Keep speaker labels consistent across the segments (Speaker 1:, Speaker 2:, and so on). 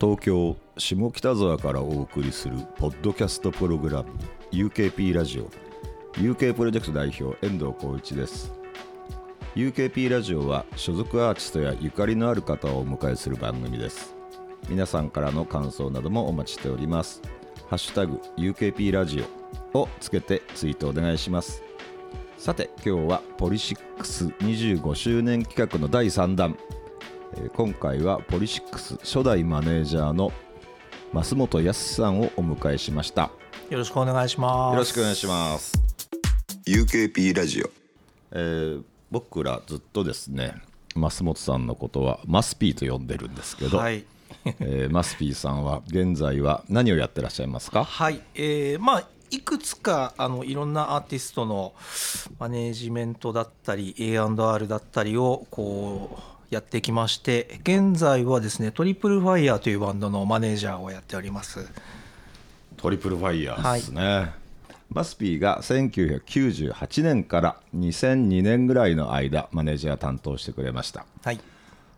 Speaker 1: 東京下北沢からお送りするポッドキャストプログラム UKP ラジオ。UK プロジェクト代表遠藤浩一です。UKP ラジオは所属アーティストやゆかりのある方をお迎えする番組です。皆さんからの感想などもお待ちしております。ハッシュタグ UKP ラジオをつけてツイートお願いします。さて今日はポリシックス25周年企画の第3弾。今回はポリシックス初代マネージャーの増本康さんをお迎えしました
Speaker 2: よろしくお願いします。
Speaker 1: よろしくお願いします、
Speaker 3: UKP ラジオ
Speaker 1: えー僕らずっとですね増本さんのことはマスピーと呼んでるんですけど、
Speaker 2: はい。
Speaker 1: えーマスピーさんは現在は何をやってらっしゃいますか？
Speaker 2: はい。えーまあ、いくつか、あの、いろんなアーティストのマネージメントだったり、A&R だったりを、こう、やってきまして、現在はですね、トリプルファイヤーというバンドのマネージャーをやっております。
Speaker 1: トリプルファイヤーですね、マスピーが1998年から2002年ぐらいの間マネージャー担当してくれました
Speaker 2: はい。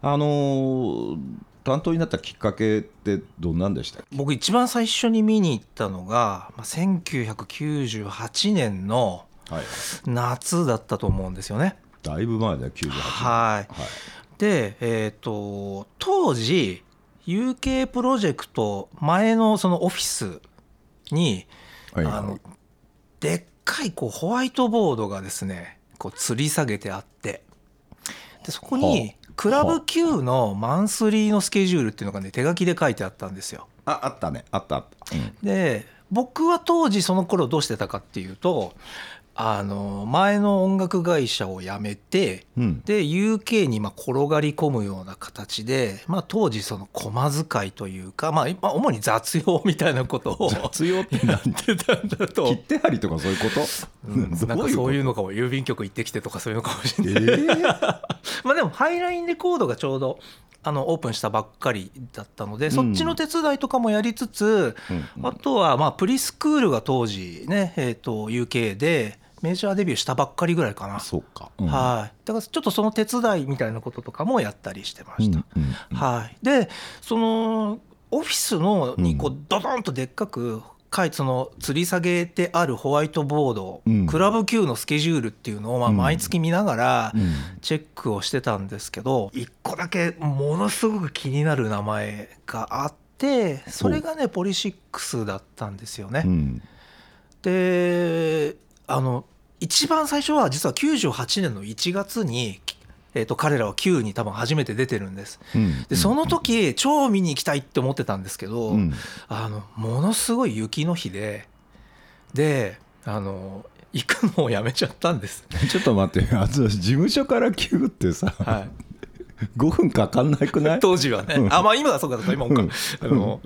Speaker 1: あのー担当になったきっかけってどんなんでしたっけ？
Speaker 2: 僕一番最初に見に行ったのが、まあ、1998年の
Speaker 1: はい
Speaker 2: 夏だったと思うんですよね。
Speaker 1: だいぶ前だよ98年
Speaker 2: はい。
Speaker 1: はい
Speaker 2: で、えー、と当時 UK プロジェクト前のそのオフィスに、
Speaker 1: はいはい。
Speaker 2: あのでっかいこうホワイトボードがですねこう吊り下げてあって。でそこ
Speaker 1: は
Speaker 2: に
Speaker 1: あ。
Speaker 2: クラブ Q のマンスリーのスケジュールっていうのがね手書きで書いてあったんですよ。
Speaker 1: ああったね。あったあった、うん。
Speaker 2: で僕は当時その頃どうしてたかっていうとあの前の音楽会社を辞めて、
Speaker 1: うん。
Speaker 2: で UK にまあ転がり込むような形で、まあ、当時その駒遣いというか、まあ、今主に雑用みたいなことを
Speaker 1: 雑用って何
Speaker 2: やってたんだと。
Speaker 1: 切。手張りとかそういうこと、
Speaker 2: うん。なんかそういう
Speaker 1: の
Speaker 2: のかも郵便局行ってきてとかそういうのかもしれ
Speaker 1: え
Speaker 2: ない、
Speaker 1: ー、
Speaker 2: まあでもハイラインレコードがちょうどあのオープンしたばっかりだったので、そっちの手伝いとかもやりつつ、
Speaker 1: うん。
Speaker 2: あとはまあプリスクールが当時ね、えー、と UK でメジャーデビューしたばっかりぐらいかな、
Speaker 1: そうか、うん。
Speaker 2: はい。だからちょっとその手伝いみたいなこととかもやったりしてました、
Speaker 1: うんうん
Speaker 2: はい。でそのオフィスのにこうドドンとでっかくかいその吊り下げてあるホワイトボード、
Speaker 1: うん。
Speaker 2: クラブ Q のスケジュールっていうのをまあ
Speaker 1: うん。
Speaker 2: 毎月見ながら
Speaker 1: うん。
Speaker 2: チェックをしてたんですけど一個だけものすごく気になる名前があってそれがねポリシックスだったんですよね。
Speaker 1: うん。
Speaker 2: であの一番最初は実は98年の1月に、えー、と彼らは Q に多分初めて出てるんです。
Speaker 1: うん。
Speaker 2: でその時超見に行きたいって思ってたんですけど、
Speaker 1: うん。
Speaker 2: あのものすごい雪の日でであの行くのをやめちゃったんです。
Speaker 1: ちょっと待ってあの事務所から急ってさ、
Speaker 2: はい。
Speaker 1: 5分かかんなくない？
Speaker 2: 当時はね、あまあ今はそうかそうか今もか、
Speaker 1: うん。
Speaker 2: あの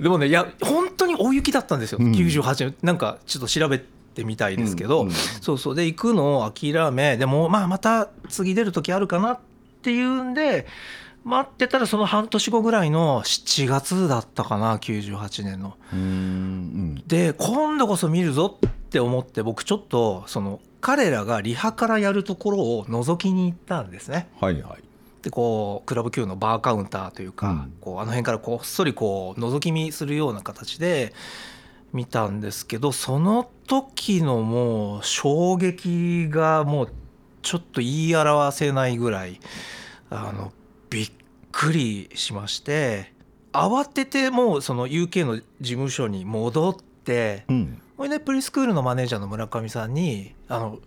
Speaker 2: でもねいや本当に大雪だったんですよ、
Speaker 1: うん。
Speaker 2: 98年。なんかちょっと調べてみたいですけど、
Speaker 1: うんうん。
Speaker 2: そうそう。で行くのを諦めでもまあまた次出る時あるかなっていうんで待ってたらその半年後ぐらいの7月だったかな98年の。
Speaker 1: うんうん。
Speaker 2: で今度こそ見るぞって思って僕ちょっとその彼らがリハからやるところを覗きに行ったんですね。
Speaker 1: はいはい。
Speaker 2: でこうクラブ Q のバーカウンターというか、
Speaker 1: うん。
Speaker 2: こうあの辺からこっそりこう覗き見するような形で見たんですけどその時のもう衝撃がもうちょっと言い表せないぐらいあのびっくりしまして慌ててもうその UK の事務所に戻って
Speaker 1: うん。
Speaker 2: これでプリスクールのマネージャーの村上さんに「あの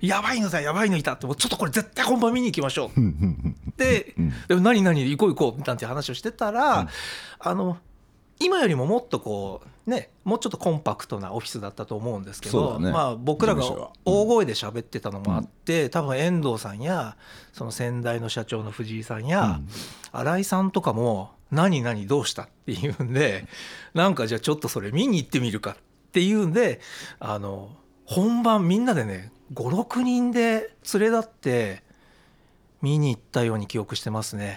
Speaker 2: やばいのだやばいのいた」ってもうちょっとこれ絶対本番見に行きましょう。
Speaker 1: うんうん
Speaker 2: で
Speaker 1: うん
Speaker 2: でも何何行こう行こうなんて話をしてたら、
Speaker 1: うん。
Speaker 2: あの今よりももっとこうねもうちょっとコンパクトなオフィスだったと思うんですけど、
Speaker 1: ね
Speaker 2: まあ、僕らが大声で喋ってたのもあって、多分遠藤さんやその先代の社長の藤井さんや、新井さんとかも「何何どうした?」っていうんで なんかじゃあちょっとそれ見に行ってみるかっていうんであの本番みんなでね56人で連れ立って見に行ったように記憶してますね。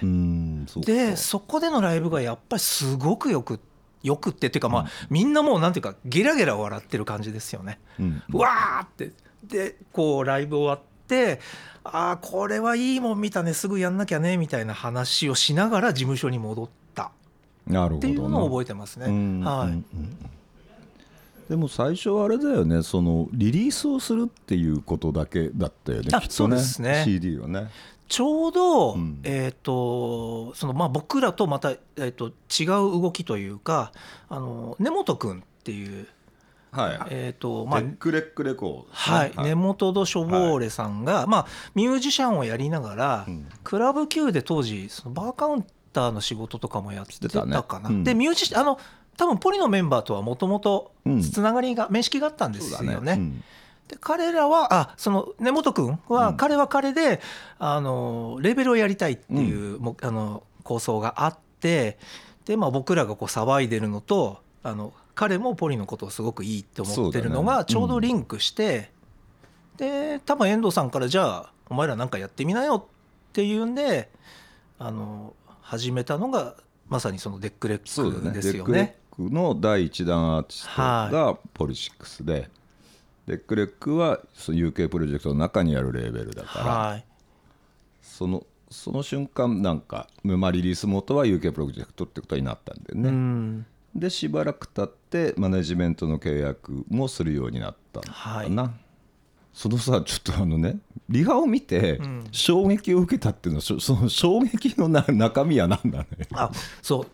Speaker 2: でそこでのライブがやっぱりすごくよくよくってっていうかまあみんなもうなんていうかゲラゲラ笑ってる感じですよね。
Speaker 1: うん。
Speaker 2: うわーって。でこうライブ終わってああこれはいいもん見たねすぐやんなきゃねみたいな話をしながら事務所に戻った。
Speaker 1: なるほどな
Speaker 2: っていうのを覚えてますね。
Speaker 1: うん
Speaker 2: はい、
Speaker 1: うんうん。でも最初はあれだよねそのリリースをするっていうことだけだったよね
Speaker 2: あ
Speaker 1: きっとね。
Speaker 2: ね。
Speaker 1: CD をね
Speaker 2: ちょうど、
Speaker 1: うん。
Speaker 2: えっ、とそのまあ僕らとまた、えー、と違う動きというかあの根本君っていう
Speaker 1: はい。
Speaker 2: えっ、とまあ
Speaker 1: デックレックレコードですね。
Speaker 2: はい、ネモト・ド・ショボーレさんが、まあ、ミュージシャンをやりながら、
Speaker 1: うん。
Speaker 2: クラブ Q で当時そのバーカウンターの仕事とかもやってたかな。
Speaker 1: ね。うん。
Speaker 2: でミュージシャンあの多分ポリのメンバーとはもともと
Speaker 1: うん。
Speaker 2: つながりが、面識があったんですよね。
Speaker 1: だうん
Speaker 2: で彼らはあその根本君は、
Speaker 1: うん。
Speaker 2: 彼は彼であのレーベルをやりたいっていう、もあの構想があってで、まあ、僕らがこう騒いでるのとあの彼もポリのことをすごくいいって思ってるのがちょうどリンクして、で多分遠藤さんからじゃあお前らなんかやってみなよっていうんであの始めたのがまさにそのデックレックですよ
Speaker 1: デックレ
Speaker 2: ね。
Speaker 1: ックの第一弾アーティストがポリシックスで、デックレックは UK プロジェクトの中にあるレーベルだから、
Speaker 2: はい。
Speaker 1: そのその瞬間なんか、まあ、リリース元は UK プロジェクトってことになったんだよね、
Speaker 2: うん。
Speaker 1: でしばらく経ってマネジメントの契約もするようになったのかな、そのさちょっとあのねリハを見て
Speaker 2: ん。
Speaker 1: 衝撃を受けたっていうのは、そその衝撃のな中身は何だね。
Speaker 2: あそう。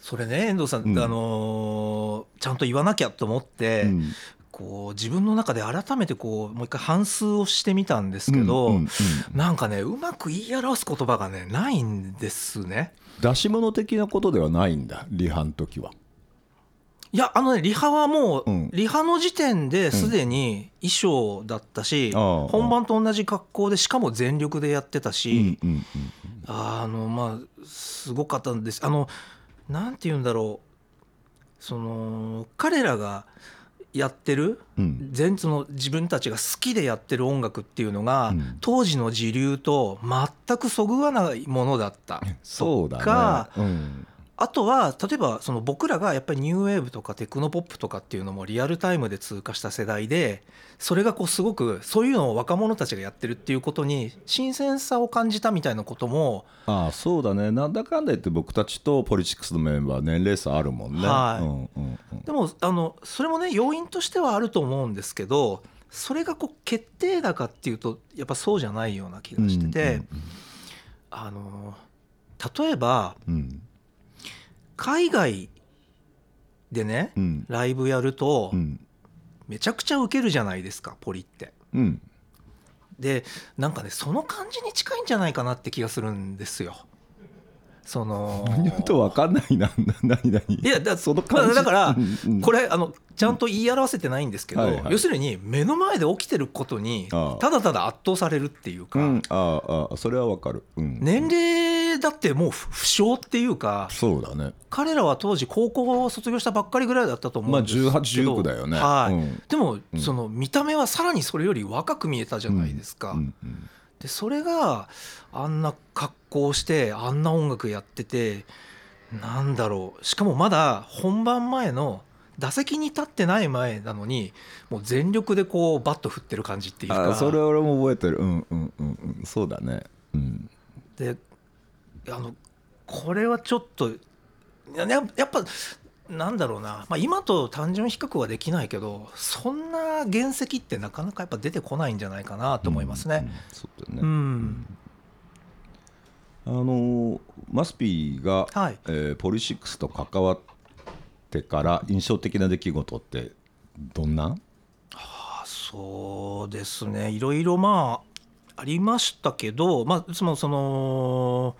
Speaker 2: それね遠藤さん、
Speaker 1: うん。
Speaker 2: あのーちゃんと言わなきゃと思って、
Speaker 1: うん
Speaker 2: こう自分の中で改めてこうもう一回反芻をしてみたんですけど、
Speaker 1: うんうんうん
Speaker 2: なんかねうまく言い表す言葉がねないんですね。
Speaker 1: 出し物的なことではないんだリハの時は。い
Speaker 2: やあのねリハはもう、
Speaker 1: うん。
Speaker 2: リハの時点ですでに衣装だったし、
Speaker 1: ああ。
Speaker 2: 本番と同じ格好でしかも全力でやってたし、
Speaker 1: うんうん。
Speaker 2: あのまあすごかったんです。あのなんて言うんだろう。その彼らがやってる
Speaker 1: うん。
Speaker 2: 全その自分たちが好きでやってる音楽っていうのが、
Speaker 1: うん。
Speaker 2: 当時の時流と全くそぐわないものだった。
Speaker 1: そうだ
Speaker 2: か。
Speaker 1: ね、うん
Speaker 2: あとは例えばその僕らがやっぱりニューウェーブとかテクノポップとかっていうのもリアルタイムで通過した世代でそれがこうすごくそういうのを若者たちがやってるっていうことに新鮮さを感じたみたいなことも
Speaker 1: ああそうだね。なんだかんだ言って僕たちとポリチックスのメンバー年齢差あるもんね、
Speaker 2: はい。
Speaker 1: うんうんうん。
Speaker 2: でもあのそれもね要因としてはあると思うんですけどそれがこう決定打かっていうとやっぱそうじゃないような気がしてて、あの例えば
Speaker 1: うんうん
Speaker 2: 海外でね
Speaker 1: うん
Speaker 2: ライブやると
Speaker 1: うん
Speaker 2: めちゃくちゃウケるじゃないですかポリって。
Speaker 1: うん
Speaker 2: でなんかねその感じに近いんじゃないかなって気がするんですよ。その
Speaker 1: と分かんないな何何
Speaker 2: いやだ
Speaker 1: その
Speaker 2: だからこれあのちゃんと言い表せてないんですけど、要するに目の前で起きてることに
Speaker 1: ああ。
Speaker 2: ただただ圧倒されるっていうか、
Speaker 1: うんああああそれは分かる、うん、
Speaker 2: 年齢だってもう不不詳っていうか
Speaker 1: そうだね。
Speaker 2: 彼らは当時高校を卒業したばっかりぐらいだったと思
Speaker 1: まあ
Speaker 2: うんですけど、
Speaker 1: 18、19だよね。
Speaker 2: はい。
Speaker 1: うん。
Speaker 2: でも
Speaker 1: うん。
Speaker 2: その見た目はさらにそれより若く見えたじゃないですか。でそれがあんな格好してあんな音楽やっててなんだろう。しかもまだ本番前の打席に立ってない前なのにもう全力でこうバット振ってる感じっていうか。
Speaker 1: あそれ俺も覚えてる。うんうんうんうん。そうだね。うん。
Speaker 2: であのこれはちょっとやっぱなんだろうな、まあ、今と単純比較はできないけどそんな原石ってなかなかやっぱ出てこないんじゃないかなと思います
Speaker 1: うんうんう
Speaker 2: ん、
Speaker 1: あのーマスピーが、
Speaker 2: はい。
Speaker 1: えーポリシックスと関わってから印象的な出来事ってどんな？
Speaker 2: あそうですね。いろいろまあありましたけどまあそのその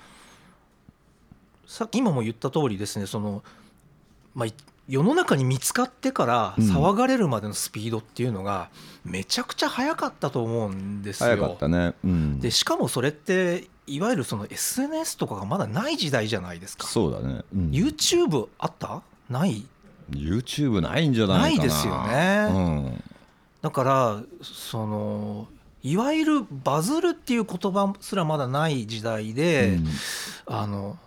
Speaker 2: さ今も言った通りですねその、まあ、い世の中に見つかってから
Speaker 1: うん。
Speaker 2: 騒がれるまでのスピードっていうのがめちゃくちゃ速かったと思うんですよ。
Speaker 1: 早かったね、うん、
Speaker 2: でしかもそれっていわゆるその SNS とかがまだない時代じゃないですか。
Speaker 1: そうだね、うん、
Speaker 2: YouTube あった？ない
Speaker 1: ？YouTube ないんじゃないかな。
Speaker 2: ないですよね。
Speaker 1: うん。
Speaker 2: だからそのいわゆるバズるっていう言葉すらまだない時代で、
Speaker 1: うん。
Speaker 2: あの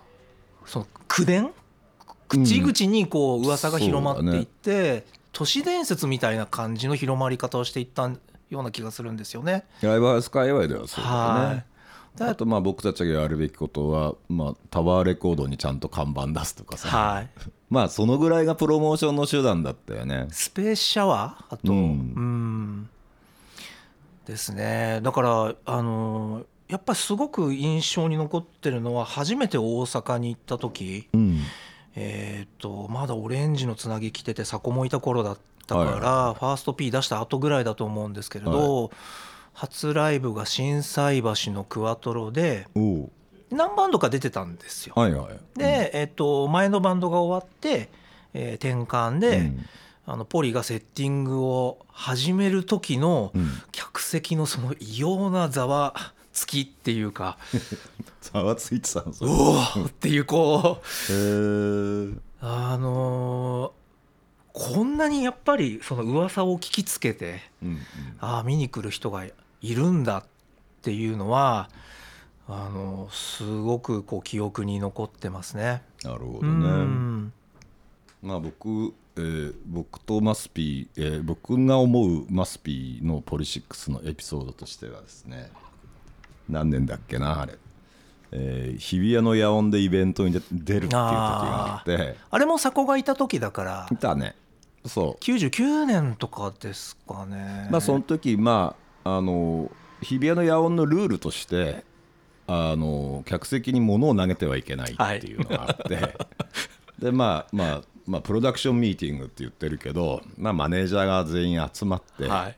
Speaker 2: その口伝口々にこう噂が広まっていって、都市伝説みたいな感じの広まり方をしていったような気がするんですよね。
Speaker 1: ライブハウス界隈ではそうだ
Speaker 2: はい。
Speaker 1: ね
Speaker 2: だ
Speaker 1: あとまあ僕たちがやるべきことは、まあ、タワーレコードにちゃんと看板出すとかさ、
Speaker 2: はい。
Speaker 1: まあそのぐらいがプロモーションの手段だったよね。
Speaker 2: スペースシャワー？あと。
Speaker 1: う
Speaker 2: うん。んですね。だからあのやっぱりすごく印象に残ってるのは初めて大阪に行った時。
Speaker 1: うん
Speaker 2: えー、とまだオレンジのつなぎ着ててサコもいた頃だったから、
Speaker 1: はいは
Speaker 2: ファースト P 出した後ぐらいだと思うんですけれど、初ライブが心斎橋のクワトロで何バンドか出てたんですよ。
Speaker 1: はいはい。
Speaker 2: で、えー、と前のバンドが終わって、えー転換で、
Speaker 1: うん。
Speaker 2: あのポリがセッティングを始める時の
Speaker 1: うん。
Speaker 2: 客席のその異様なざわつきっていうか。
Speaker 1: ざわついてたんです
Speaker 2: う
Speaker 1: よ
Speaker 2: おーっていうこう。あのーこんなにやっぱりその噂を聞きつけて
Speaker 1: うんうん。
Speaker 2: ああ見に来る人がいるんだっていうのはあのすごくこう記憶に残ってますね。う
Speaker 1: なるほどね。
Speaker 2: ん。
Speaker 1: まあ僕、えー僕とマスピー、えー僕が思うマスピーのポリシックスのエピソードとしてはですね何年だっけなあれ、えー日比谷の野音でイベントに出出るっていう時があって。
Speaker 2: あれも佐古がいた時だから。
Speaker 1: いたね。そ
Speaker 2: 99年とかですかね。
Speaker 1: うまあその時まああの日比谷の野音のルールとしてあの客席に物を投げてはいけないっていうのがあって、でまあまあまあプロダクションミーティングって言ってるけど、まあ、マネージャーが全員集まって、
Speaker 2: はい。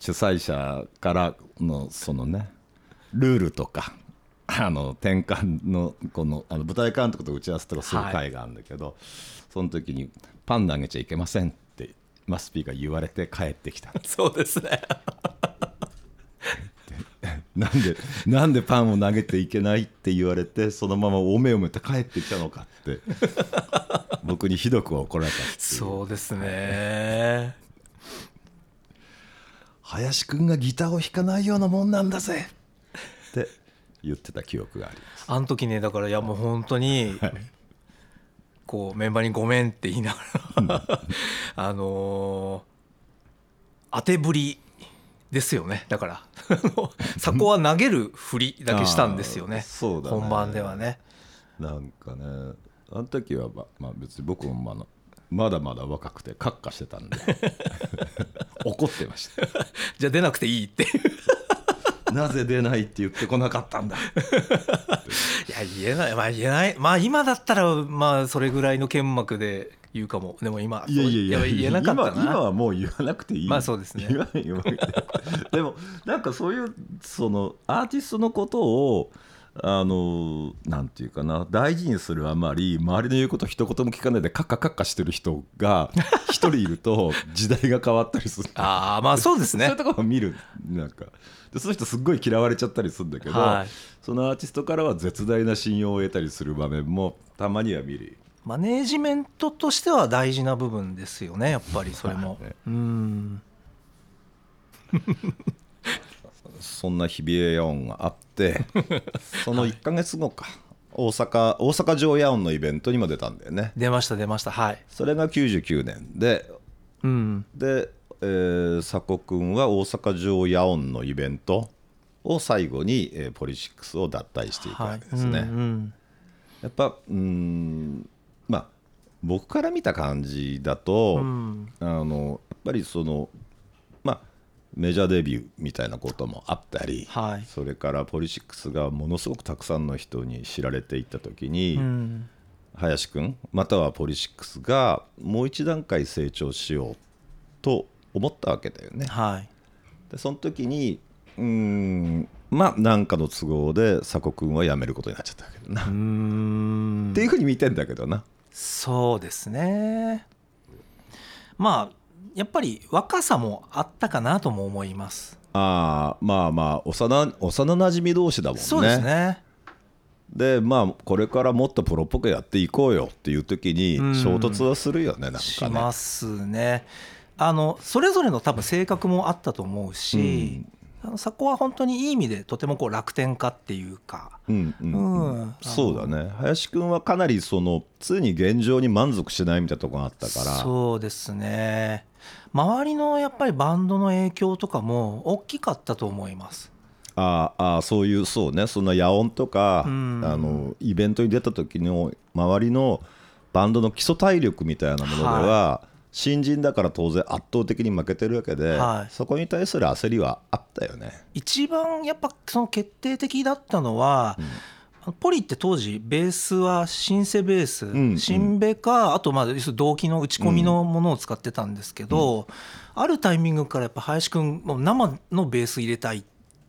Speaker 1: 主催者からのそのねルールとかあの転換のこのあの舞台監督と打ち合わせとかする会があるんだけど、その時に「パン投げちゃいけません」ってマスピーが言われて帰ってきた
Speaker 2: そうですね。
Speaker 1: なんでなんでパンを投げていけないって言われてそのままおめおめと帰ってきたのかって僕にひどく怒られた
Speaker 2: そうですね。
Speaker 1: 林くんがギターを弾かないようなもんなんだぜ言ってた記憶があります。
Speaker 2: あの時ねだからいやもう本当にこうメンバーに「ごめん」って言いながらあのー当てぶりですよね。だから そこは投げる振りだけしたんですよね。
Speaker 1: そうだね。
Speaker 2: 本番ではね。
Speaker 1: なんかねあの時はままあ別に僕もまだまだまだ若くてカッカしてたんで 怒ってました。
Speaker 2: じゃあ出なくていいっていう
Speaker 1: なぜ出ないって言ってこなかったんだ。
Speaker 2: いや言えない。まあ言えない。まあ今だったらまあそれぐらいの剣幕で言うかも。でも今
Speaker 1: いやいやいや
Speaker 2: 言えなかった
Speaker 1: 今今
Speaker 2: な
Speaker 1: はもう言わなくていい。
Speaker 2: まあそうですね。
Speaker 1: 言わない。でもなんかそういうそのアーティストのことをあのなんていうかな。大事にするあまり周りの言うこと一言も聞かないでカッカカッカしてる人が 一人いると時代が変わったりする。
Speaker 2: ああまあそうですね。
Speaker 1: そういうところを見るなんか。でその人すっごい嫌われちゃったりするんだけど、
Speaker 2: はい。
Speaker 1: そのアーティストからは絶大な信用を得たりする場面もたまには見る。
Speaker 2: マネージメントとしては大事な部分ですよねやっぱりそれも。
Speaker 1: まあね
Speaker 2: うん
Speaker 1: そんな日比谷野音があって その1か月後か、大阪大阪城野音のイベントにも出たんだよね。
Speaker 2: 出ました出ましたはい。
Speaker 1: それが99年。で
Speaker 2: うん。
Speaker 1: で、えー、佐古君は大阪城野音のイベントを最後に、えーポリシックスを脱退していくわ
Speaker 2: はい
Speaker 1: けですね、
Speaker 2: うんうん。
Speaker 1: やっぱうーんまあ僕から見た感じだと、
Speaker 2: うん。
Speaker 1: あのやっぱりそのまあメジャーデビューみたいなこともあったり、
Speaker 2: はい。
Speaker 1: それからポリシックスがものすごくたくさんの人に知られていった時に、
Speaker 2: うん。
Speaker 1: 林くんまたはポリシックスがもう一段階成長しようと思ったわけだよね。
Speaker 2: はい。
Speaker 1: でその時にうーんまあ何かの都合で佐古君は辞めることになっちゃったわけどな、っ
Speaker 2: ん。
Speaker 1: ていうふうに見てんだけどな。
Speaker 2: そうですね。まあやっぱり若さもあったかなとも思います。
Speaker 1: ああまあまあ幼幼なじみ同士だもんね。
Speaker 2: そうですね。
Speaker 1: でまあこれからもっとプロっぽくやっていこうよっていう時に
Speaker 2: うん。
Speaker 1: 衝突はするよねなん
Speaker 2: し
Speaker 1: かね。
Speaker 2: ますね。あのそれぞれの多分性格もあったと思うし、あのそこは本当にいい意味でとてもこう楽天家っていうか。
Speaker 1: うんうんうん。
Speaker 2: うん。
Speaker 1: そうだね。林くんはかなりその常に現状に満足しないみたいなところがあったから。
Speaker 2: そうですね。周りのやっぱりバンドの影響とかも大きかったと思います。
Speaker 1: あーあーそういうそうね。そんな野音とか、
Speaker 2: うん。
Speaker 1: あのイベントに出た時の周りのバンドの基礎体力みたいなものでは、新人だから当然圧倒的に負けてるわけで、
Speaker 2: はい。
Speaker 1: そこに対する焦りはあったよね。
Speaker 2: 一番やっぱその決定的だったのは、ポリって当時ベースはシンセベース、
Speaker 1: ん
Speaker 2: シンベかあとまあ要するに動機の打ち込みのものを使ってたんですけど、あるタイミングからやっぱ林くんもう生のベース入れたい
Speaker 1: あ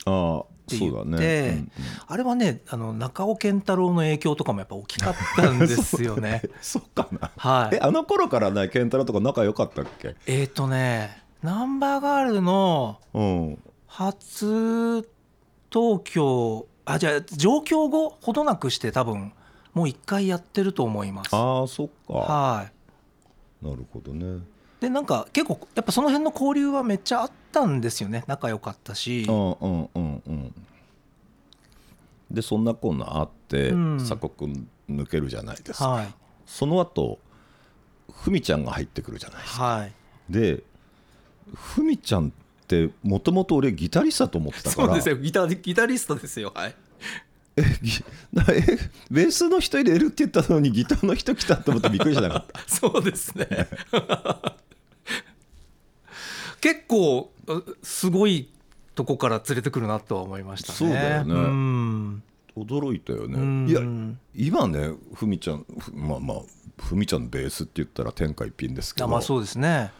Speaker 1: あ
Speaker 2: って言って、
Speaker 1: そうだね。うんうん
Speaker 2: あれはねあの中尾健太郎の影響とかもやっぱ大きかったんですよね。
Speaker 1: そうかな。
Speaker 2: はい
Speaker 1: えあの頃からね健太郎とか仲良かったっけ？
Speaker 2: えーとねナンバーガールの
Speaker 1: うん。
Speaker 2: 初東京あじゃあ上京後ほどなくして多分もう一回やってると思います。
Speaker 1: ああそっか。
Speaker 2: はい
Speaker 1: なるほどね。
Speaker 2: でなんか結構やっぱその辺の交流はめっちゃあったんですよね。仲良かったし、
Speaker 1: うんうんうんうん。でそんなこんなあって、
Speaker 2: うん。
Speaker 1: 鎖国抜けるじゃないですか。
Speaker 2: はい。
Speaker 1: その後ふみちゃんが入ってくるじゃないですか。
Speaker 2: はい。
Speaker 1: でふみちゃんってもともと俺ギタリストだと思ってたから。
Speaker 2: そうですよ。ギタギタリストですよ。はい。
Speaker 1: えベースの人入れるって言ったのにギターの人来たと思ってびっくりしなかった？
Speaker 2: そうですね結構うすごいとこから連れてくるなとは思いましたね。
Speaker 1: そうだよね。
Speaker 2: うん。
Speaker 1: 驚いたよね。
Speaker 2: うん。
Speaker 1: いや今ねふみちゃんふまあまあふみちゃんのベースって言ったら天下一品ですけど。
Speaker 2: あまあそうですね。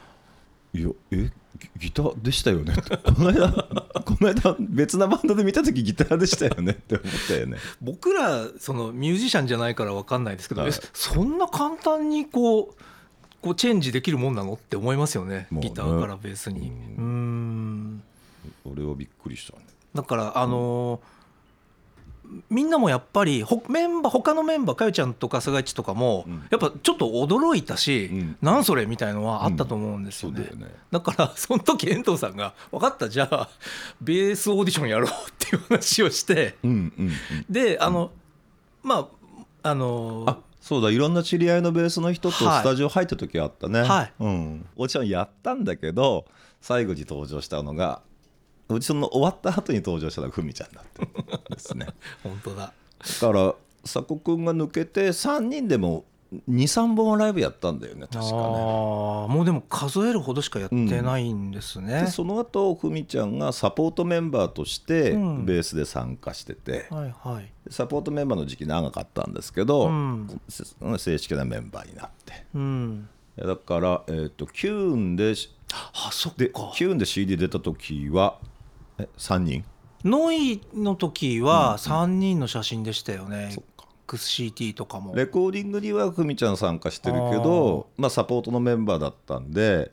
Speaker 1: いやえギギターでしたよね？っ てこの間この間別なバンドで見た時ギターでしたよねって思ったよね。
Speaker 2: 僕らそのミュージシャンじゃないから分かんないですけど、
Speaker 1: はい。
Speaker 2: えそんな簡単にこうこうチェンジできるもんなのって思いますよね。
Speaker 1: ね。
Speaker 2: ギターからベースに。
Speaker 1: う
Speaker 2: うん。
Speaker 1: 俺はびっくりした。ね
Speaker 2: だからあのーみんなもやっぱりほメンバー他のメンバーかよちゃんとか菅市とかも、
Speaker 1: うん。
Speaker 2: やっぱちょっと驚いたし、
Speaker 1: うん。
Speaker 2: なんそれみたいのはあったと思うんですよね、
Speaker 1: そうだよね。
Speaker 2: だから その時遠藤さんが「分かったじゃあベースオーディションやろう」っていう話をして。
Speaker 1: うんうんうん。
Speaker 2: であのまああの
Speaker 1: あそうだいろんな知り合いのベースの人と
Speaker 2: はい。
Speaker 1: スタジオ入った時あったね、
Speaker 2: はい。
Speaker 1: うん、オーディションやったんだけど最後に登場したのがオーディションの終わった後に登場したのがふみちゃんだったんですね。
Speaker 2: 本当だ。
Speaker 1: だから佐古君が抜けて3人でも23本ライブやったんだよね確かね。
Speaker 2: もうでも数えるほどしかやってないんですね。
Speaker 1: で、その後ふみちゃんがサポートメンバーとして
Speaker 2: うん。
Speaker 1: ベースで参加してて、
Speaker 2: はいはい。
Speaker 1: サポートメンバーの時期長かったんですけど、
Speaker 2: うん。
Speaker 1: せ正式なメンバーになって。
Speaker 2: うん。
Speaker 1: だから、えー、とキューンで
Speaker 2: あそっ
Speaker 1: で
Speaker 2: か
Speaker 1: キューンで CD 出た時はえ3人？
Speaker 2: ノイの時は3人の写真でしたよね、XCT とかも。
Speaker 1: レコーディングにはふみちゃん参加してるけどまあ、サポートのメンバーだったんで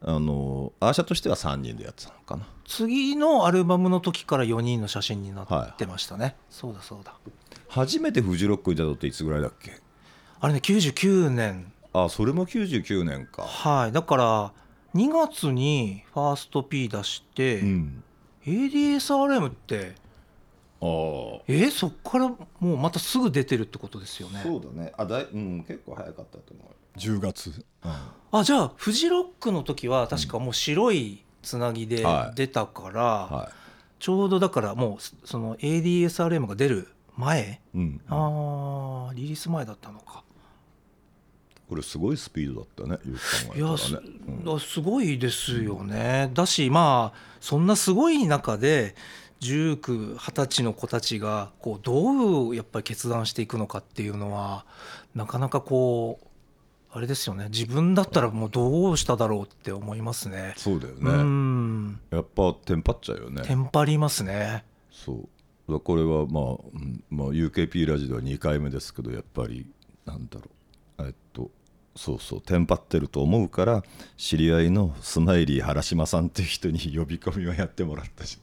Speaker 1: あのアーシャとしては3人でやってたのかな。
Speaker 2: 次のアルバムの時から4人の写真になってましたね、そうだそうだ。
Speaker 1: 初めてフジロックに出たのっていつぐらいだっけ？
Speaker 2: あれね99年。
Speaker 1: あそれも99年か。
Speaker 2: はい。だから2月にファースト P 出して、
Speaker 1: うん。
Speaker 2: ADSRM ってえそっからもうまたすぐ出てるってことですよね。
Speaker 1: そうだね。あだい、うん、結構早かったと思う。10月、
Speaker 2: あじゃあフジロックの時は確かもう白いつなぎで
Speaker 1: はい。
Speaker 2: 出たから、
Speaker 1: は
Speaker 2: ちょうどだからもうその ADSRM が出る前？
Speaker 1: い、うん、
Speaker 2: あーリリース前だったのか。
Speaker 1: これすごいスピードだったねよく考えたら
Speaker 2: いやす,、
Speaker 1: ね、うん。
Speaker 2: すごいですよね、だしまあそんなすごい中で1920歳の子たちがこうどうやっぱり決断していくのかっていうのはなかなかこうあれですよね。自分だったらもうどうしただろうって思いますね。
Speaker 1: そうだよ
Speaker 2: う
Speaker 1: ね
Speaker 2: ん。
Speaker 1: やっぱテンパっちゃうよね。
Speaker 2: テンパりますね。
Speaker 1: そう。これはまあ、うんまあ、UKP ラジオでは2回目ですけどやっぱりなんだろう。えっとそうそうテンパってると思うから知り合いのスマイリー原島さんっていう人に呼び込みをやってもらったし。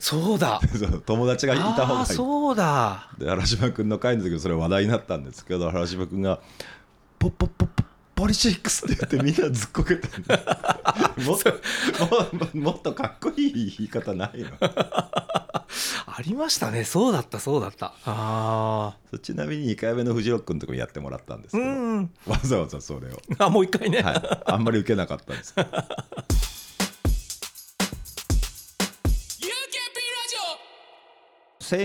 Speaker 2: そうだ。
Speaker 1: 友達がいた方
Speaker 2: ああ
Speaker 1: がいい。
Speaker 2: そうだ。
Speaker 1: で原島君の回の時もそれ話題になったんですけど原島君が「ポッポッポッポポリシックス」って言ってみんなずっこけたんだ もっとももっとかっこいい言い方ないの。
Speaker 2: ありましたね。そうだったそうだった。あ
Speaker 1: ちなみに2回目のフジロックのところにやってもらったんですけど、
Speaker 2: ん
Speaker 1: わざわざそれを、
Speaker 2: あもう一回ね、
Speaker 1: はい、あんまり受けなかったんです。けど
Speaker 4: UKP ラ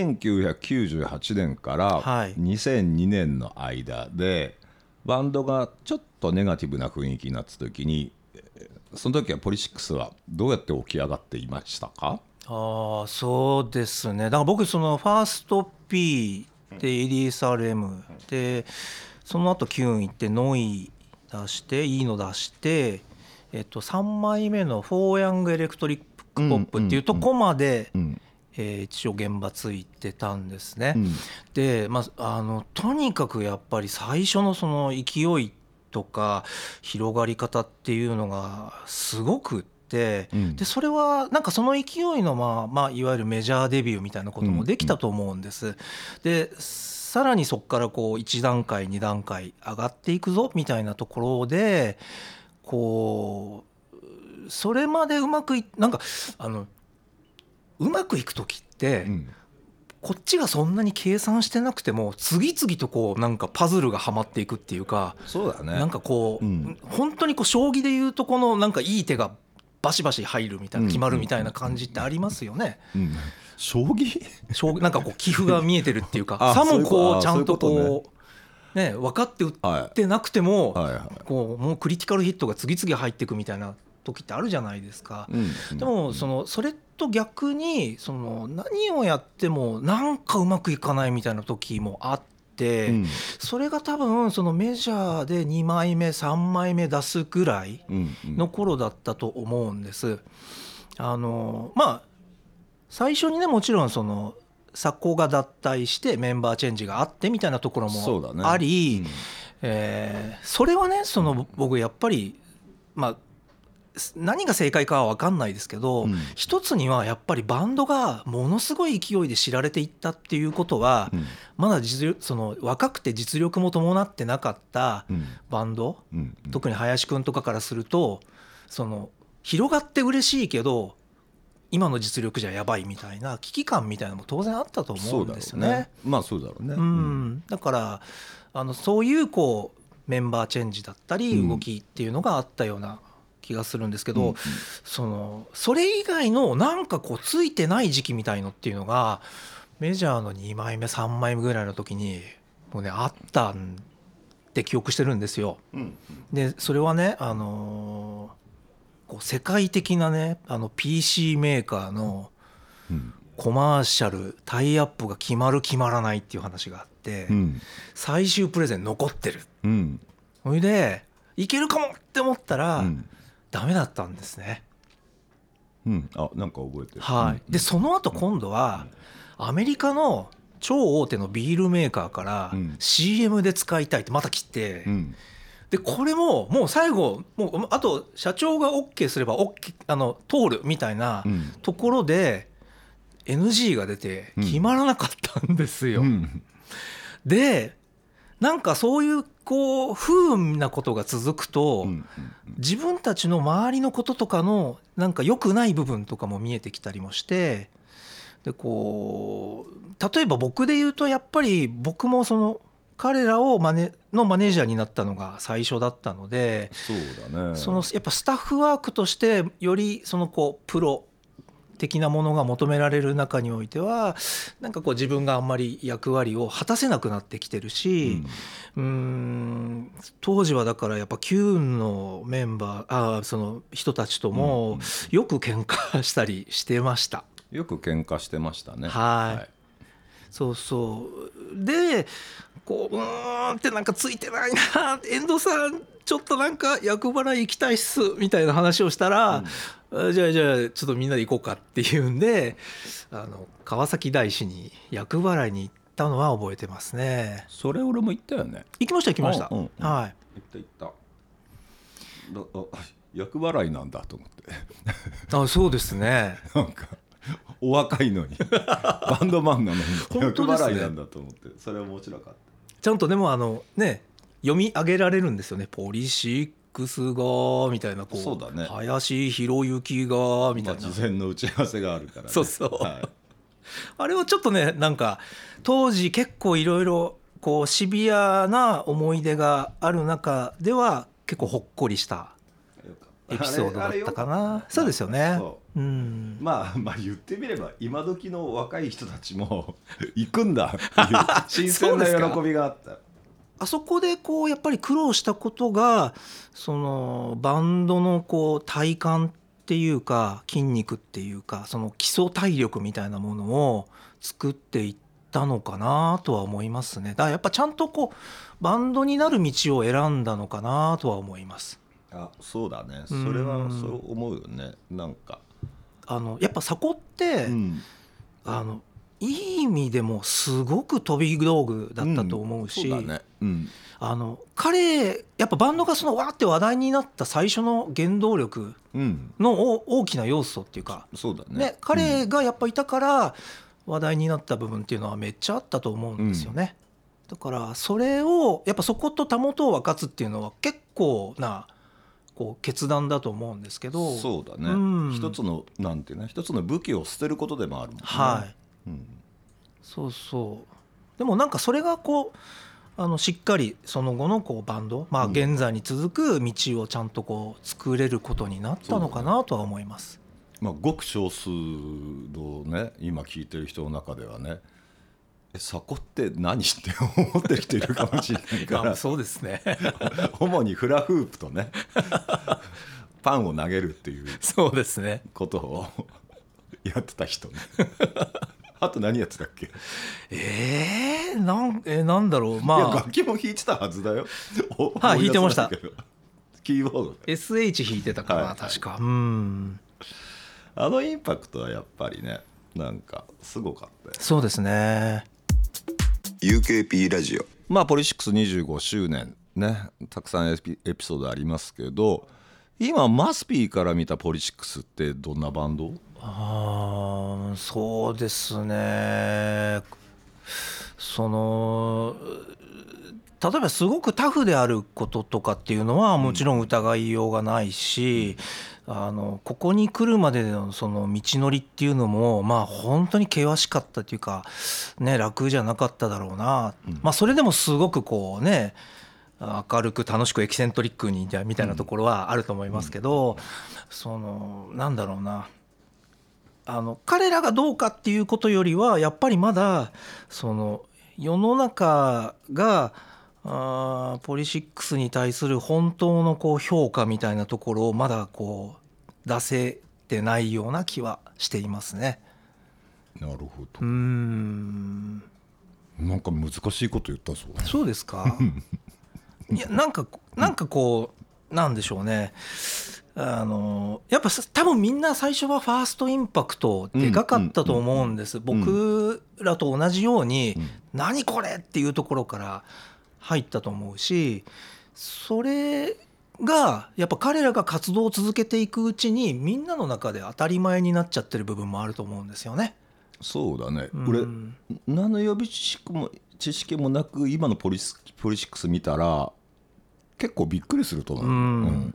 Speaker 4: ジオ。
Speaker 1: 1998年から
Speaker 2: はい。
Speaker 1: 2002年の間でバンドがちょっとネガティブな雰囲気になった時にえーその時はポリシックスはどうやって起き上がっていましたか？
Speaker 2: ああそうですね。だから僕そのファースト P で ADSRM でその後キューン行って NEU 出して ENO 出して、えっと、3枚目の「フォーヤングエレクトリックポップ」っていうとこまで、
Speaker 1: うん
Speaker 2: えー一応現場ついてたんですね。
Speaker 1: うん
Speaker 2: で、まあ、あのとにかくやっぱり最初のその勢いとか広がり方っていうのがすごくっでそれはなんかその勢いの、まあまあ、いわゆるメジャーデビューみたいなこともできたと思うんです。でさらにそこからこう1段階2段階上がっていくぞみたいなところでこうそれまでうまくいなんかあのうまくいく時って、
Speaker 1: うん。
Speaker 2: こっちがそんなに計算してなくても次々とこうなんかパズルがはまっていくっていうか
Speaker 1: そうだね。
Speaker 2: なんかこう、
Speaker 1: うん。
Speaker 2: 本当にこう将棋でいうとこのなんかいい手がバシバシ入るみたいな
Speaker 1: うん。
Speaker 2: 決まるみたいな感じってありますよね。
Speaker 1: うん。将棋？
Speaker 2: 将棋なんかこう棋譜が見えてるっていうか
Speaker 1: あ
Speaker 2: さも
Speaker 1: こ
Speaker 2: うちゃんと
Speaker 1: こ
Speaker 2: こうね。分かって打っ
Speaker 1: は
Speaker 2: てなくてもこうもうクリティカルヒットが次々入っていくみたいな時ってあるじゃないですか。
Speaker 1: うん。
Speaker 2: でもそのそれと逆にその何をやってもなんかうまくいかないみたいな時もあって、
Speaker 1: うん。
Speaker 2: それが多分そのメジャーで2枚目3枚目出すぐらいの頃だったと思うんです。あのまあ最初にねもちろんその作工が脱退してメンバーチェンジがあってみたいなところもあり、
Speaker 1: うん。
Speaker 2: えーそれはねその僕やっぱりまあ何が正解かは分かんないですけど、
Speaker 1: うん。
Speaker 2: 一つにはやっぱりバンドがものすごい勢いで知られていったっていうことは、
Speaker 1: うん。
Speaker 2: まだ実力その若くて実力も伴ってなかった
Speaker 1: うん。
Speaker 2: バンド、
Speaker 1: うん
Speaker 2: 特に林くんとかからするとその広がって嬉しいけど今の実力じゃやばいみたいな危機感みたいなのも当然あったと思
Speaker 1: そううん
Speaker 2: ですよね。
Speaker 1: ね。まあそうだろうね。
Speaker 2: うん、だからあのそういうこうメンバーチェンジだったり
Speaker 1: うん。
Speaker 2: 動きっていうのがあったような気がするんですけど、
Speaker 1: うんうん。
Speaker 2: そのそれ以外のなんかこうついてない時期みたいのっていうのがメジャーの2枚目3枚目ぐらいの時にもうねあったんって記憶してるんですよ。
Speaker 1: うん
Speaker 2: でそれはねあのーこう世界的なねあの PC メーカーの
Speaker 1: うん。
Speaker 2: コマーシャルタイアップが決まる決まらないっていう話があって、
Speaker 1: うん。
Speaker 2: 最終プレゼン残ってる。
Speaker 1: うん。
Speaker 2: それでいけるかもって思ったら、
Speaker 1: うん
Speaker 2: ダメだったんですね。
Speaker 1: うん。あなんか覚えてる。
Speaker 2: はい、でその後今度はアメリカの超大手のビールメーカーから
Speaker 1: うん。
Speaker 2: CM で使いたいってまた来て、
Speaker 1: うん。
Speaker 2: でこれももう最後もうあと社長が OK すれば OK あの通るみたいな
Speaker 1: うん。
Speaker 2: ところで NG が出て
Speaker 1: うん。
Speaker 2: 決まらなかったんですよ。
Speaker 1: うん。
Speaker 2: でなんかそういうこう不運なことが続くと、
Speaker 1: うん
Speaker 2: 自分たちの周りのこととかのなんか良くない部分とかも見えてきたりもしてでこう例えば僕で言うとやっぱり僕もその彼らをマネのマネージャーになったのが最初だったので
Speaker 1: そうだね。
Speaker 2: そのやっぱスタッフワークとしてよりそのこうプロ的なものが求められる中においてはなんかこう自分があんまり役割を果たせなくなってきてるし、うーん当時はだからやっぱキューンのメンバーあーその人たちともよく喧嘩したりしてました。
Speaker 1: よく喧嘩してましたね。
Speaker 2: はい。そうそう。でこううーんってなんかついてないな。遠藤さんちょっとなんか厄払い行きたいっす。みたいな話をしたら、あじゃあじゃあちょっとみんなで行こうかっていうんであの川崎大師に厄払いに行ったのは覚えてますね。
Speaker 1: それ俺も言ったよね
Speaker 2: 行きました行きました。
Speaker 1: うんうんうん
Speaker 2: はい。
Speaker 1: 言った言っただあ厄払いなんだと思って
Speaker 2: あそうですね。
Speaker 1: なんかお若いのに バンドマンなのに厄払いなんだと思ってそれは面白かっ
Speaker 2: ちゃんとでもあのね読み上げられるんですよね。ポリシックスがみたいなこう
Speaker 1: そうだね。
Speaker 2: 林博之が
Speaker 1: た
Speaker 2: みたいな、
Speaker 1: まあ事前の打ち合わせがあるからね。
Speaker 2: そうそう。
Speaker 1: はい。
Speaker 2: あれはちょっとねなんか当時結構いろいろこうシビアな思い出がある中では結構ほっこりしたエピソードだったかな。そうですよね。
Speaker 1: う
Speaker 2: ん。
Speaker 1: まあまあ言ってみれば今時の若い人たちも行くんだっていう 新鮮な喜びがあった
Speaker 2: あそこでこうやっぱり苦労したことがそのバンドのこう体幹っていうか筋肉っていうかその基礎体力みたいなものを作っていったのかなとは思いますね。だからやっぱちゃんとこうバンドになる道を選んだのかなとは思います。
Speaker 1: あそうだね。そ
Speaker 2: うん。
Speaker 1: れはそう思うよね。なんか、
Speaker 2: あのやっぱサコって、
Speaker 1: うん。
Speaker 2: あのいい意味でもすごく飛び道具だったと思うし、
Speaker 1: そうだね。うん。
Speaker 2: あの彼やっぱバンドがそのわーって話題になった最初の原動力
Speaker 1: うん。
Speaker 2: のお大きな要素っていうか、
Speaker 1: そうだね。
Speaker 2: ね、彼がやっぱいたから話題になった部分っていうのはめっちゃあったと思うんですよね。だからそれをやっぱそことたもとを分かつっていうのは結構なこう決断だと思うんですけど。
Speaker 1: そうだね、
Speaker 2: うん。
Speaker 1: 一つのなんていうね一つの武器を捨てることでもあるもんね。
Speaker 2: はい
Speaker 1: うん。
Speaker 2: そうそう。でもなんかそれがこうあのしっかりその後のこうバンドまあ
Speaker 1: うん。
Speaker 2: 現在に続く道をちゃんとこう作れることになったのかなとは思います。
Speaker 1: まあ、ごく少数のね今聞いてる人の中ではねえサコって何って思ってる人いるかもしれないか
Speaker 2: まあ
Speaker 1: ら
Speaker 2: そうですね。
Speaker 1: 主にフラフープとねパンを投げるっていう
Speaker 2: そうですね。
Speaker 1: ことをやってた人ね あと何やってたっけ、
Speaker 2: えー、なんえなんだろう。
Speaker 1: いや
Speaker 2: まあ
Speaker 1: 楽器も弾いてたはずだよ。お
Speaker 2: はい弾いてました。
Speaker 1: けど。キーボード。で
Speaker 2: SH 弾いてたかな、
Speaker 1: はい
Speaker 2: 確か。うん。
Speaker 1: あのインパクトはやっぱりねなんかすごかったよ。
Speaker 2: そうですね。
Speaker 3: UKP ラジオ。
Speaker 1: まあポリシックス25周年ねたくさんエピエピソードありますけど今マスピーから見たポリシックスってどんなバンド？
Speaker 2: あーそうですね。その例えばすごくタフであることとかっていうのはもちろん疑いようがないし、あのここに来るまでのその道のりっていうのもまあ本当に険しかったというか、ね、楽じゃなかっただろうな、まあ、それでもすごくこうね明るく楽しくエキセントリックにみたいなところはあると思いますけど、そのなんだろうな。あの彼らがどうかっていうことよりはやっぱりまだその世の中があーポリシックスに対する本当のこう評価みたいなところをまだこう出せてないような気はしていますね。
Speaker 1: なるほど。
Speaker 2: ん。
Speaker 1: なんか難しいこと言ったぞ。
Speaker 2: そうですか いやなんかなんかこうなんでしょうね。あのやっぱさ多分みんな最初はファーストインパクトでかかったと思うんです、
Speaker 1: ん。
Speaker 2: 僕らと同じように、
Speaker 1: うん。
Speaker 2: 何これっていうところから入ったと思うしそれがやっぱ彼らが活動を続けていくうちにみんなの中で当たり前になっちゃってる部分もあると思うんですよね。
Speaker 1: そうだね、
Speaker 2: うん。
Speaker 1: 俺何の予備知識も知識もなく今のポリスポリシックス見たら結構びっくりすると思う、
Speaker 2: うん。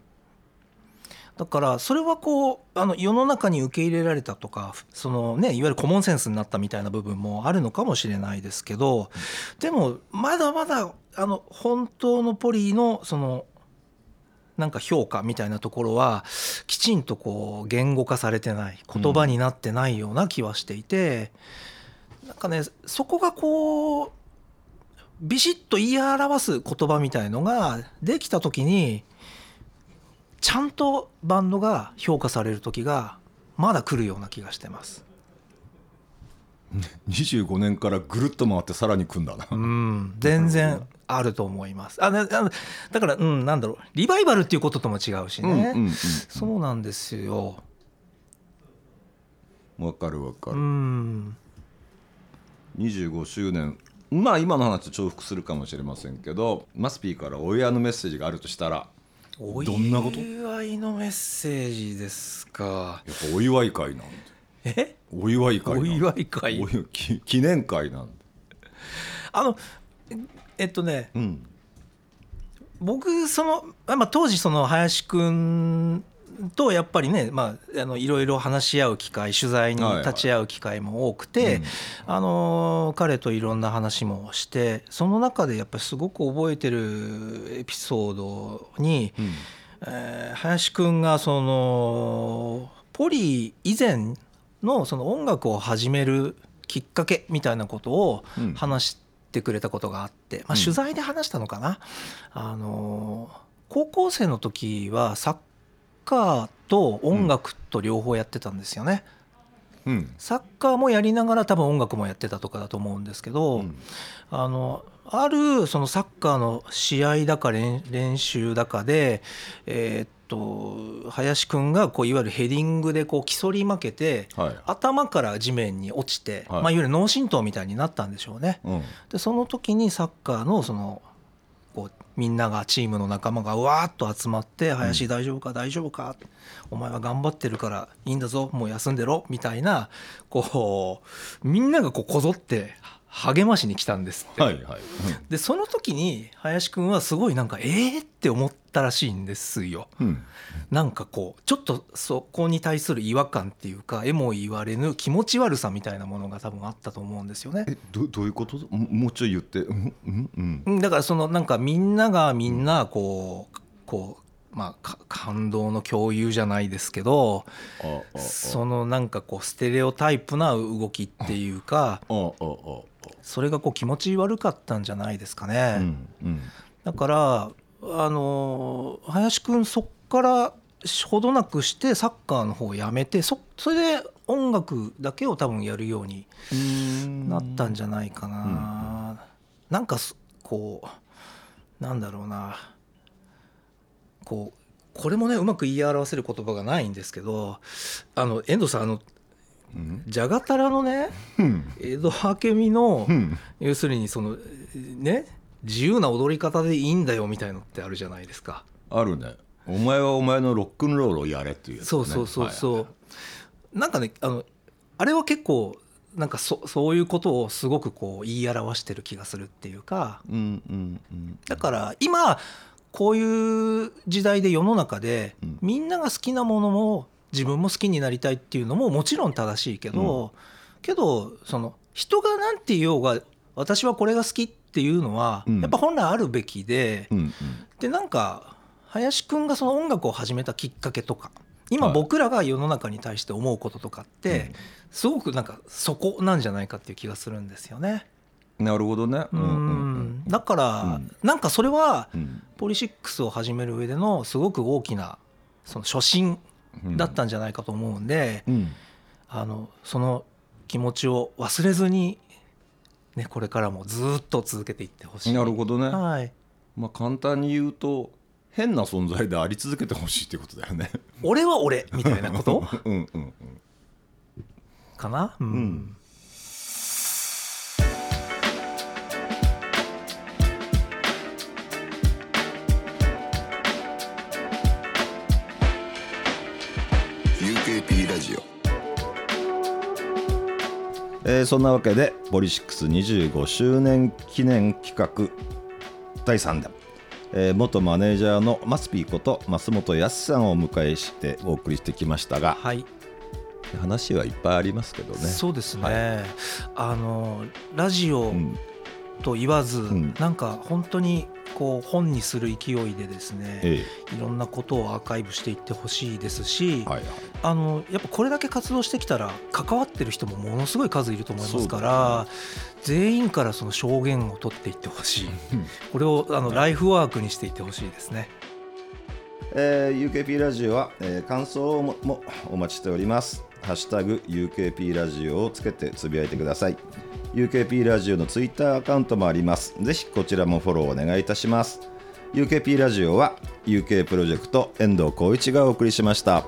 Speaker 2: だからそれはこうあの世の中に受け入れられたとかその、ね、いわゆるコモンセンスになったみたいな部分もあるのかもしれないですけどでもまだまだあの本当のポリのそのなんか評価みたいなところはきちんとこう言語化されてない言葉になってないような気はしていて、なんかねそこがこうビシッと言い表す言葉みたいのができた時にちゃんとバンドが評価される時がまだ来るような気がしてます。
Speaker 1: 25年からぐるっと回ってさらに組んだな、
Speaker 2: うん、全然あると思います。あ、ね、あのだから、うん、なんだろう、リバイバルっていうこととも違うしね。
Speaker 1: うんうんうん
Speaker 2: そうなんですよ。
Speaker 1: わかるわか
Speaker 2: う
Speaker 1: る、
Speaker 2: ん、
Speaker 1: 25周年まあ今の話と重複するかもしれませんけどマスピーからお祝いのメッセージがあるとしたら。
Speaker 2: お
Speaker 1: どんなこと
Speaker 2: 祝いのメッセージですか。
Speaker 1: やっぱお祝い会なんで
Speaker 2: え、
Speaker 1: お祝い会
Speaker 2: お
Speaker 1: で
Speaker 2: 祝い会？
Speaker 1: お。祝き記念会なんで
Speaker 2: あの、えっとね、
Speaker 1: うん。
Speaker 2: 僕その、まあ、当時その林くんとやっぱりね、まあ、あのいろいろ話し合う機会取材に立ち会う機会も多くて、
Speaker 1: うん。
Speaker 2: あの彼といろんな話もしてその中でやっぱりすごく覚えてるエピソードに
Speaker 1: うん。
Speaker 2: えー林くんがそのポリ以前のその音楽を始めるきっかけみたいなことを
Speaker 1: うん。
Speaker 2: 話してくれたことがあって、まあ、
Speaker 1: うん。
Speaker 2: 取材で話したのかな、あの高校生の時はサッカーと音楽と両方やってたんですよね。
Speaker 1: うん。
Speaker 2: サッカーもやりながら多分音楽もやってたとかだと思うんですけど、
Speaker 1: うん。
Speaker 2: あのあるそのサッカーの試合だか練練習だかで、えーっと林くんがこういわゆるヘディングでこう競り負けて
Speaker 1: はい。
Speaker 2: 頭から地面に落ちて、
Speaker 1: はい。
Speaker 2: まあ、いわゆる脳震盪みたいになったんでしょうね。
Speaker 1: うん。
Speaker 2: でその時にサッカーのそのこうみんながチームの仲間がうわーっと集まって「林大丈夫か？大丈夫か？お前は頑張ってるからいいんだぞ。もう休んでろ」みたいなこうみんながこうこぞって励ましに来たんですって。
Speaker 1: はいはい
Speaker 2: でその時に林くんはすごいなんかえーって思ったらしいんですよ。
Speaker 1: うん
Speaker 2: なんかこうちょっとそこに対する違和感っていうかえも言われぬ気持ち悪さみたいなものが多分あったと思うんですよね。
Speaker 1: えどどういうこと？ももうちょい言ってうんうんうん
Speaker 2: うんだからそのなんかみんながみんなこうこうまあか感動の共有じゃないですけどそのなんかこうステレオタイプな動きっていうかそれがこう気持ち悪かったんじゃないですか
Speaker 1: あ
Speaker 2: ね。
Speaker 1: うんうん。
Speaker 2: だからあの林くんそっからほどなくしてサッカーの方をやめてそそれで音楽だけを多分やるようになったんじゃないかな。なんかすこうなんだろうなこうこれもねうまく言い表せる言葉がないんですけどあの遠藤さんあの
Speaker 1: うん？
Speaker 2: じゃがたらのね
Speaker 1: うん。
Speaker 2: 江戸明美の
Speaker 1: うん。
Speaker 2: 要するにそのね自由な踊り方でいいんだよみたいのってあるじゃないですか。
Speaker 1: あるね。お前はお前のロックンロールをやれっていうね。
Speaker 2: そうそうそうそう、
Speaker 1: はい。
Speaker 2: なんかねあのあれは結構なんかそそういうことをすごくこう言い表してる気がするっていうか。
Speaker 1: うんうんうん。
Speaker 2: だから今こういう時代で世の中で
Speaker 1: うん。
Speaker 2: みんなが好きなものも自分も好きになりたいっていうのももちろん正しいけど、けどその人が何て言おうが私はこれが好きっていうのは
Speaker 1: うん。
Speaker 2: やっぱ本来あるべきで、
Speaker 1: うんうん。
Speaker 2: でなんか林くんがその音楽を始めたきっかけとか今
Speaker 1: はい。
Speaker 2: 僕らが世の中に対して思うこととかって
Speaker 1: うん。
Speaker 2: すごくなんかそこなんじゃないかっていう気がするんですよね。
Speaker 1: なるほどね。
Speaker 2: う
Speaker 1: うん
Speaker 2: だから
Speaker 1: うん。
Speaker 2: なんかそれは
Speaker 1: うん。
Speaker 2: ポリシックスを始める上でのすごく大きなその初心
Speaker 1: うん。
Speaker 2: だったんじゃないかと思うんで
Speaker 1: うん。
Speaker 2: あのその気持ちを忘れずに、ね、これからもずっと続けていってほしい。
Speaker 1: なるほどね。
Speaker 2: はい。
Speaker 1: まあ簡単に言うと変な存在であり続けてほしいってことだよね。
Speaker 2: 俺は俺みたいなこと？
Speaker 1: うんうんうん。
Speaker 2: かな、うん。
Speaker 1: んえーそんなわけでポリシックス25周年記念企画第3弾、えー元マネージャーのマスピーこと増本康さんをお迎えしてお送りしてきましたが
Speaker 2: はい。
Speaker 1: 話はいっぱいありますけどね。
Speaker 2: そうですね、
Speaker 1: は
Speaker 2: あのラジオ
Speaker 1: うん。
Speaker 2: と言わず、
Speaker 1: ん。
Speaker 2: なんか本当にこう本にする勢いでですね、
Speaker 1: え
Speaker 2: いろんなことをアーカイブしていってほしいですし、
Speaker 1: えはいはい
Speaker 2: あのやっぱこれだけ活動してきたら関わってる人もものすごい数いると思いますから、全員からその証言を取っていってほしいこれをあのライフワークにしていってほしいですね。
Speaker 1: えー UKP ラジオは、えー感想ももお待ちしております。ハッシュタグ UKP ラジオをつけてつぶやいてください。UKP ラジオのツイッターアカウントもあります。ぜひこちらもフォローお願いいたします。UKP ラジオは UK プロジェクト遠藤浩一がお送りしました。